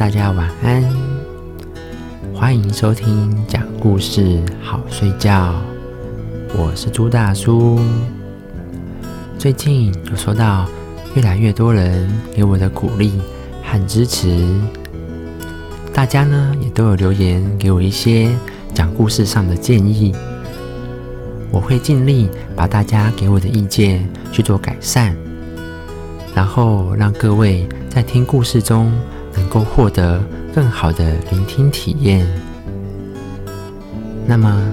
大家晚安，欢迎收听讲故事好睡觉。我是朱大叔。最近有收到越来越多人给我的鼓励和支持，大家呢也都有留言给我一些讲故事上的建议，我会尽力把大家给我的意见去做改善，然后让各位在听故事中。能够获得更好的聆听体验。那么，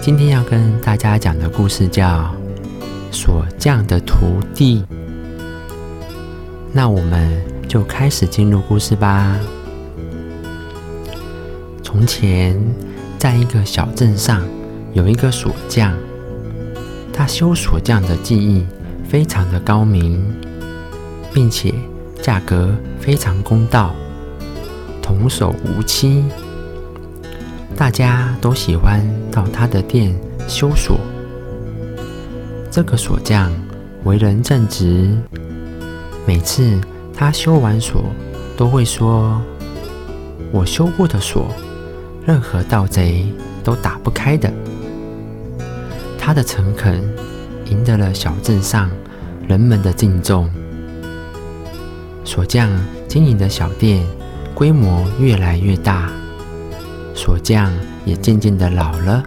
今天要跟大家讲的故事叫《锁匠的徒弟》。那我们就开始进入故事吧。从前，在一个小镇上，有一个锁匠，他修锁匠的技艺非常的高明，并且。价格非常公道，童叟无欺，大家都喜欢到他的店修锁。这个锁匠为人正直，每次他修完锁，都会说：“我修过的锁，任何盗贼都打不开的。”他的诚恳赢得了小镇上人们的敬重。锁匠经营的小店规模越来越大，锁匠也渐渐的老了。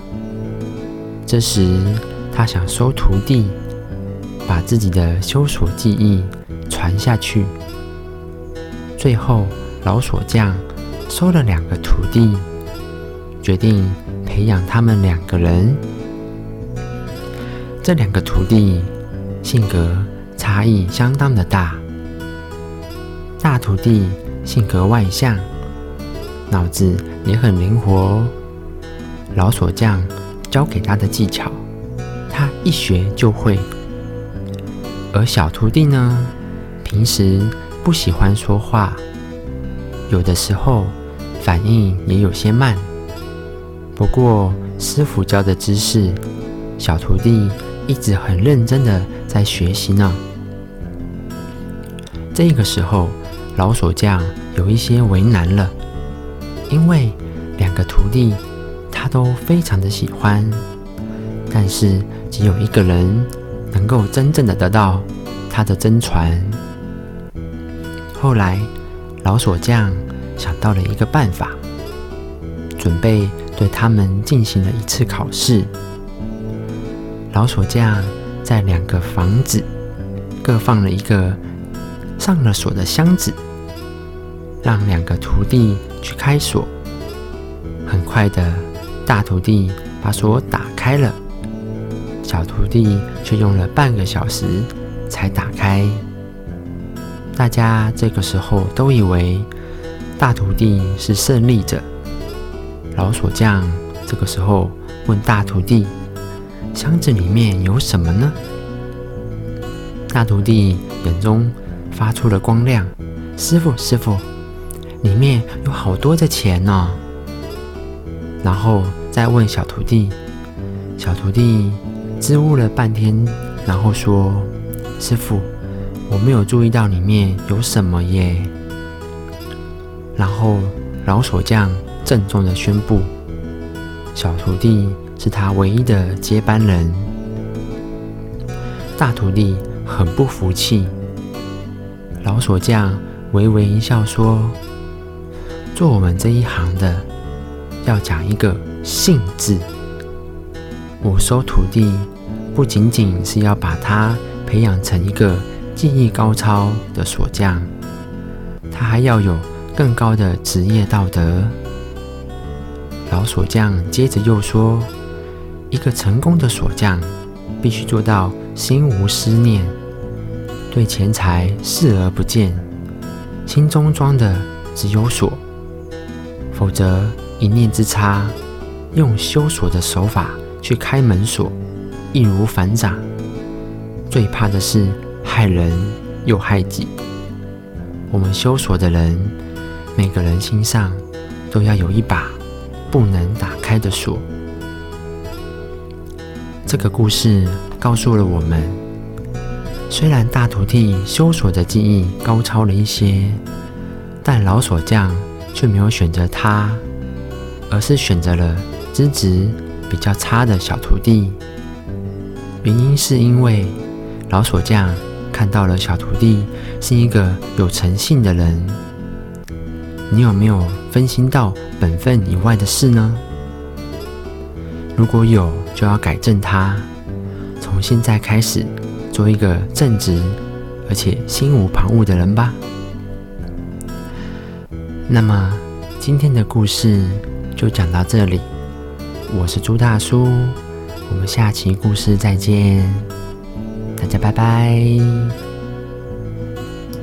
这时，他想收徒弟，把自己的修锁技艺传下去。最后，老锁匠收了两个徒弟，决定培养他们两个人。这两个徒弟性格差异相当的大。大徒弟性格外向，脑子也很灵活。老锁匠教给他的技巧，他一学就会。而小徒弟呢，平时不喜欢说话，有的时候反应也有些慢。不过师傅教的知识，小徒弟一直很认真的在学习呢。这个时候。老锁匠有一些为难了，因为两个徒弟他都非常的喜欢，但是只有一个人能够真正的得到他的真传。后来，老锁匠想到了一个办法，准备对他们进行了一次考试。老锁匠在两个房子各放了一个。上了锁的箱子，让两个徒弟去开锁。很快的，大徒弟把锁打开了，小徒弟却用了半个小时才打开。大家这个时候都以为大徒弟是胜利者。老锁匠这个时候问大徒弟：“箱子里面有什么呢？”大徒弟眼中。发出了光亮，师傅，师傅，里面有好多的钱呢。然后再问小徒弟，小徒弟支吾了半天，然后说：“师傅，我没有注意到里面有什么耶。”然后老手匠郑重的宣布，小徒弟是他唯一的接班人。大徒弟很不服气。老锁匠微微一笑说：“做我们这一行的，要讲一个信字。我收徒弟，不仅仅是要把他培养成一个技艺高超的锁匠，他还要有更高的职业道德。”老锁匠接着又说：“一个成功的锁匠，必须做到心无思念。”对钱财视而不见，心中装的只有锁，否则一念之差，用修锁的手法去开门锁，易如反掌。最怕的是害人又害己。我们修锁的人，每个人心上都要有一把不能打开的锁。这个故事告诉了我们。虽然大徒弟修锁的技艺高超了一些，但老锁匠却没有选择他，而是选择了资质比较差的小徒弟。原因是因为老锁匠看到了小徒弟是一个有诚信的人。你有没有分心到本分以外的事呢？如果有，就要改正它。从现在开始，做一个正直而且心无旁骛的人吧。那么，今天的故事就讲到这里。我是朱大叔，我们下期故事再见，大家拜拜。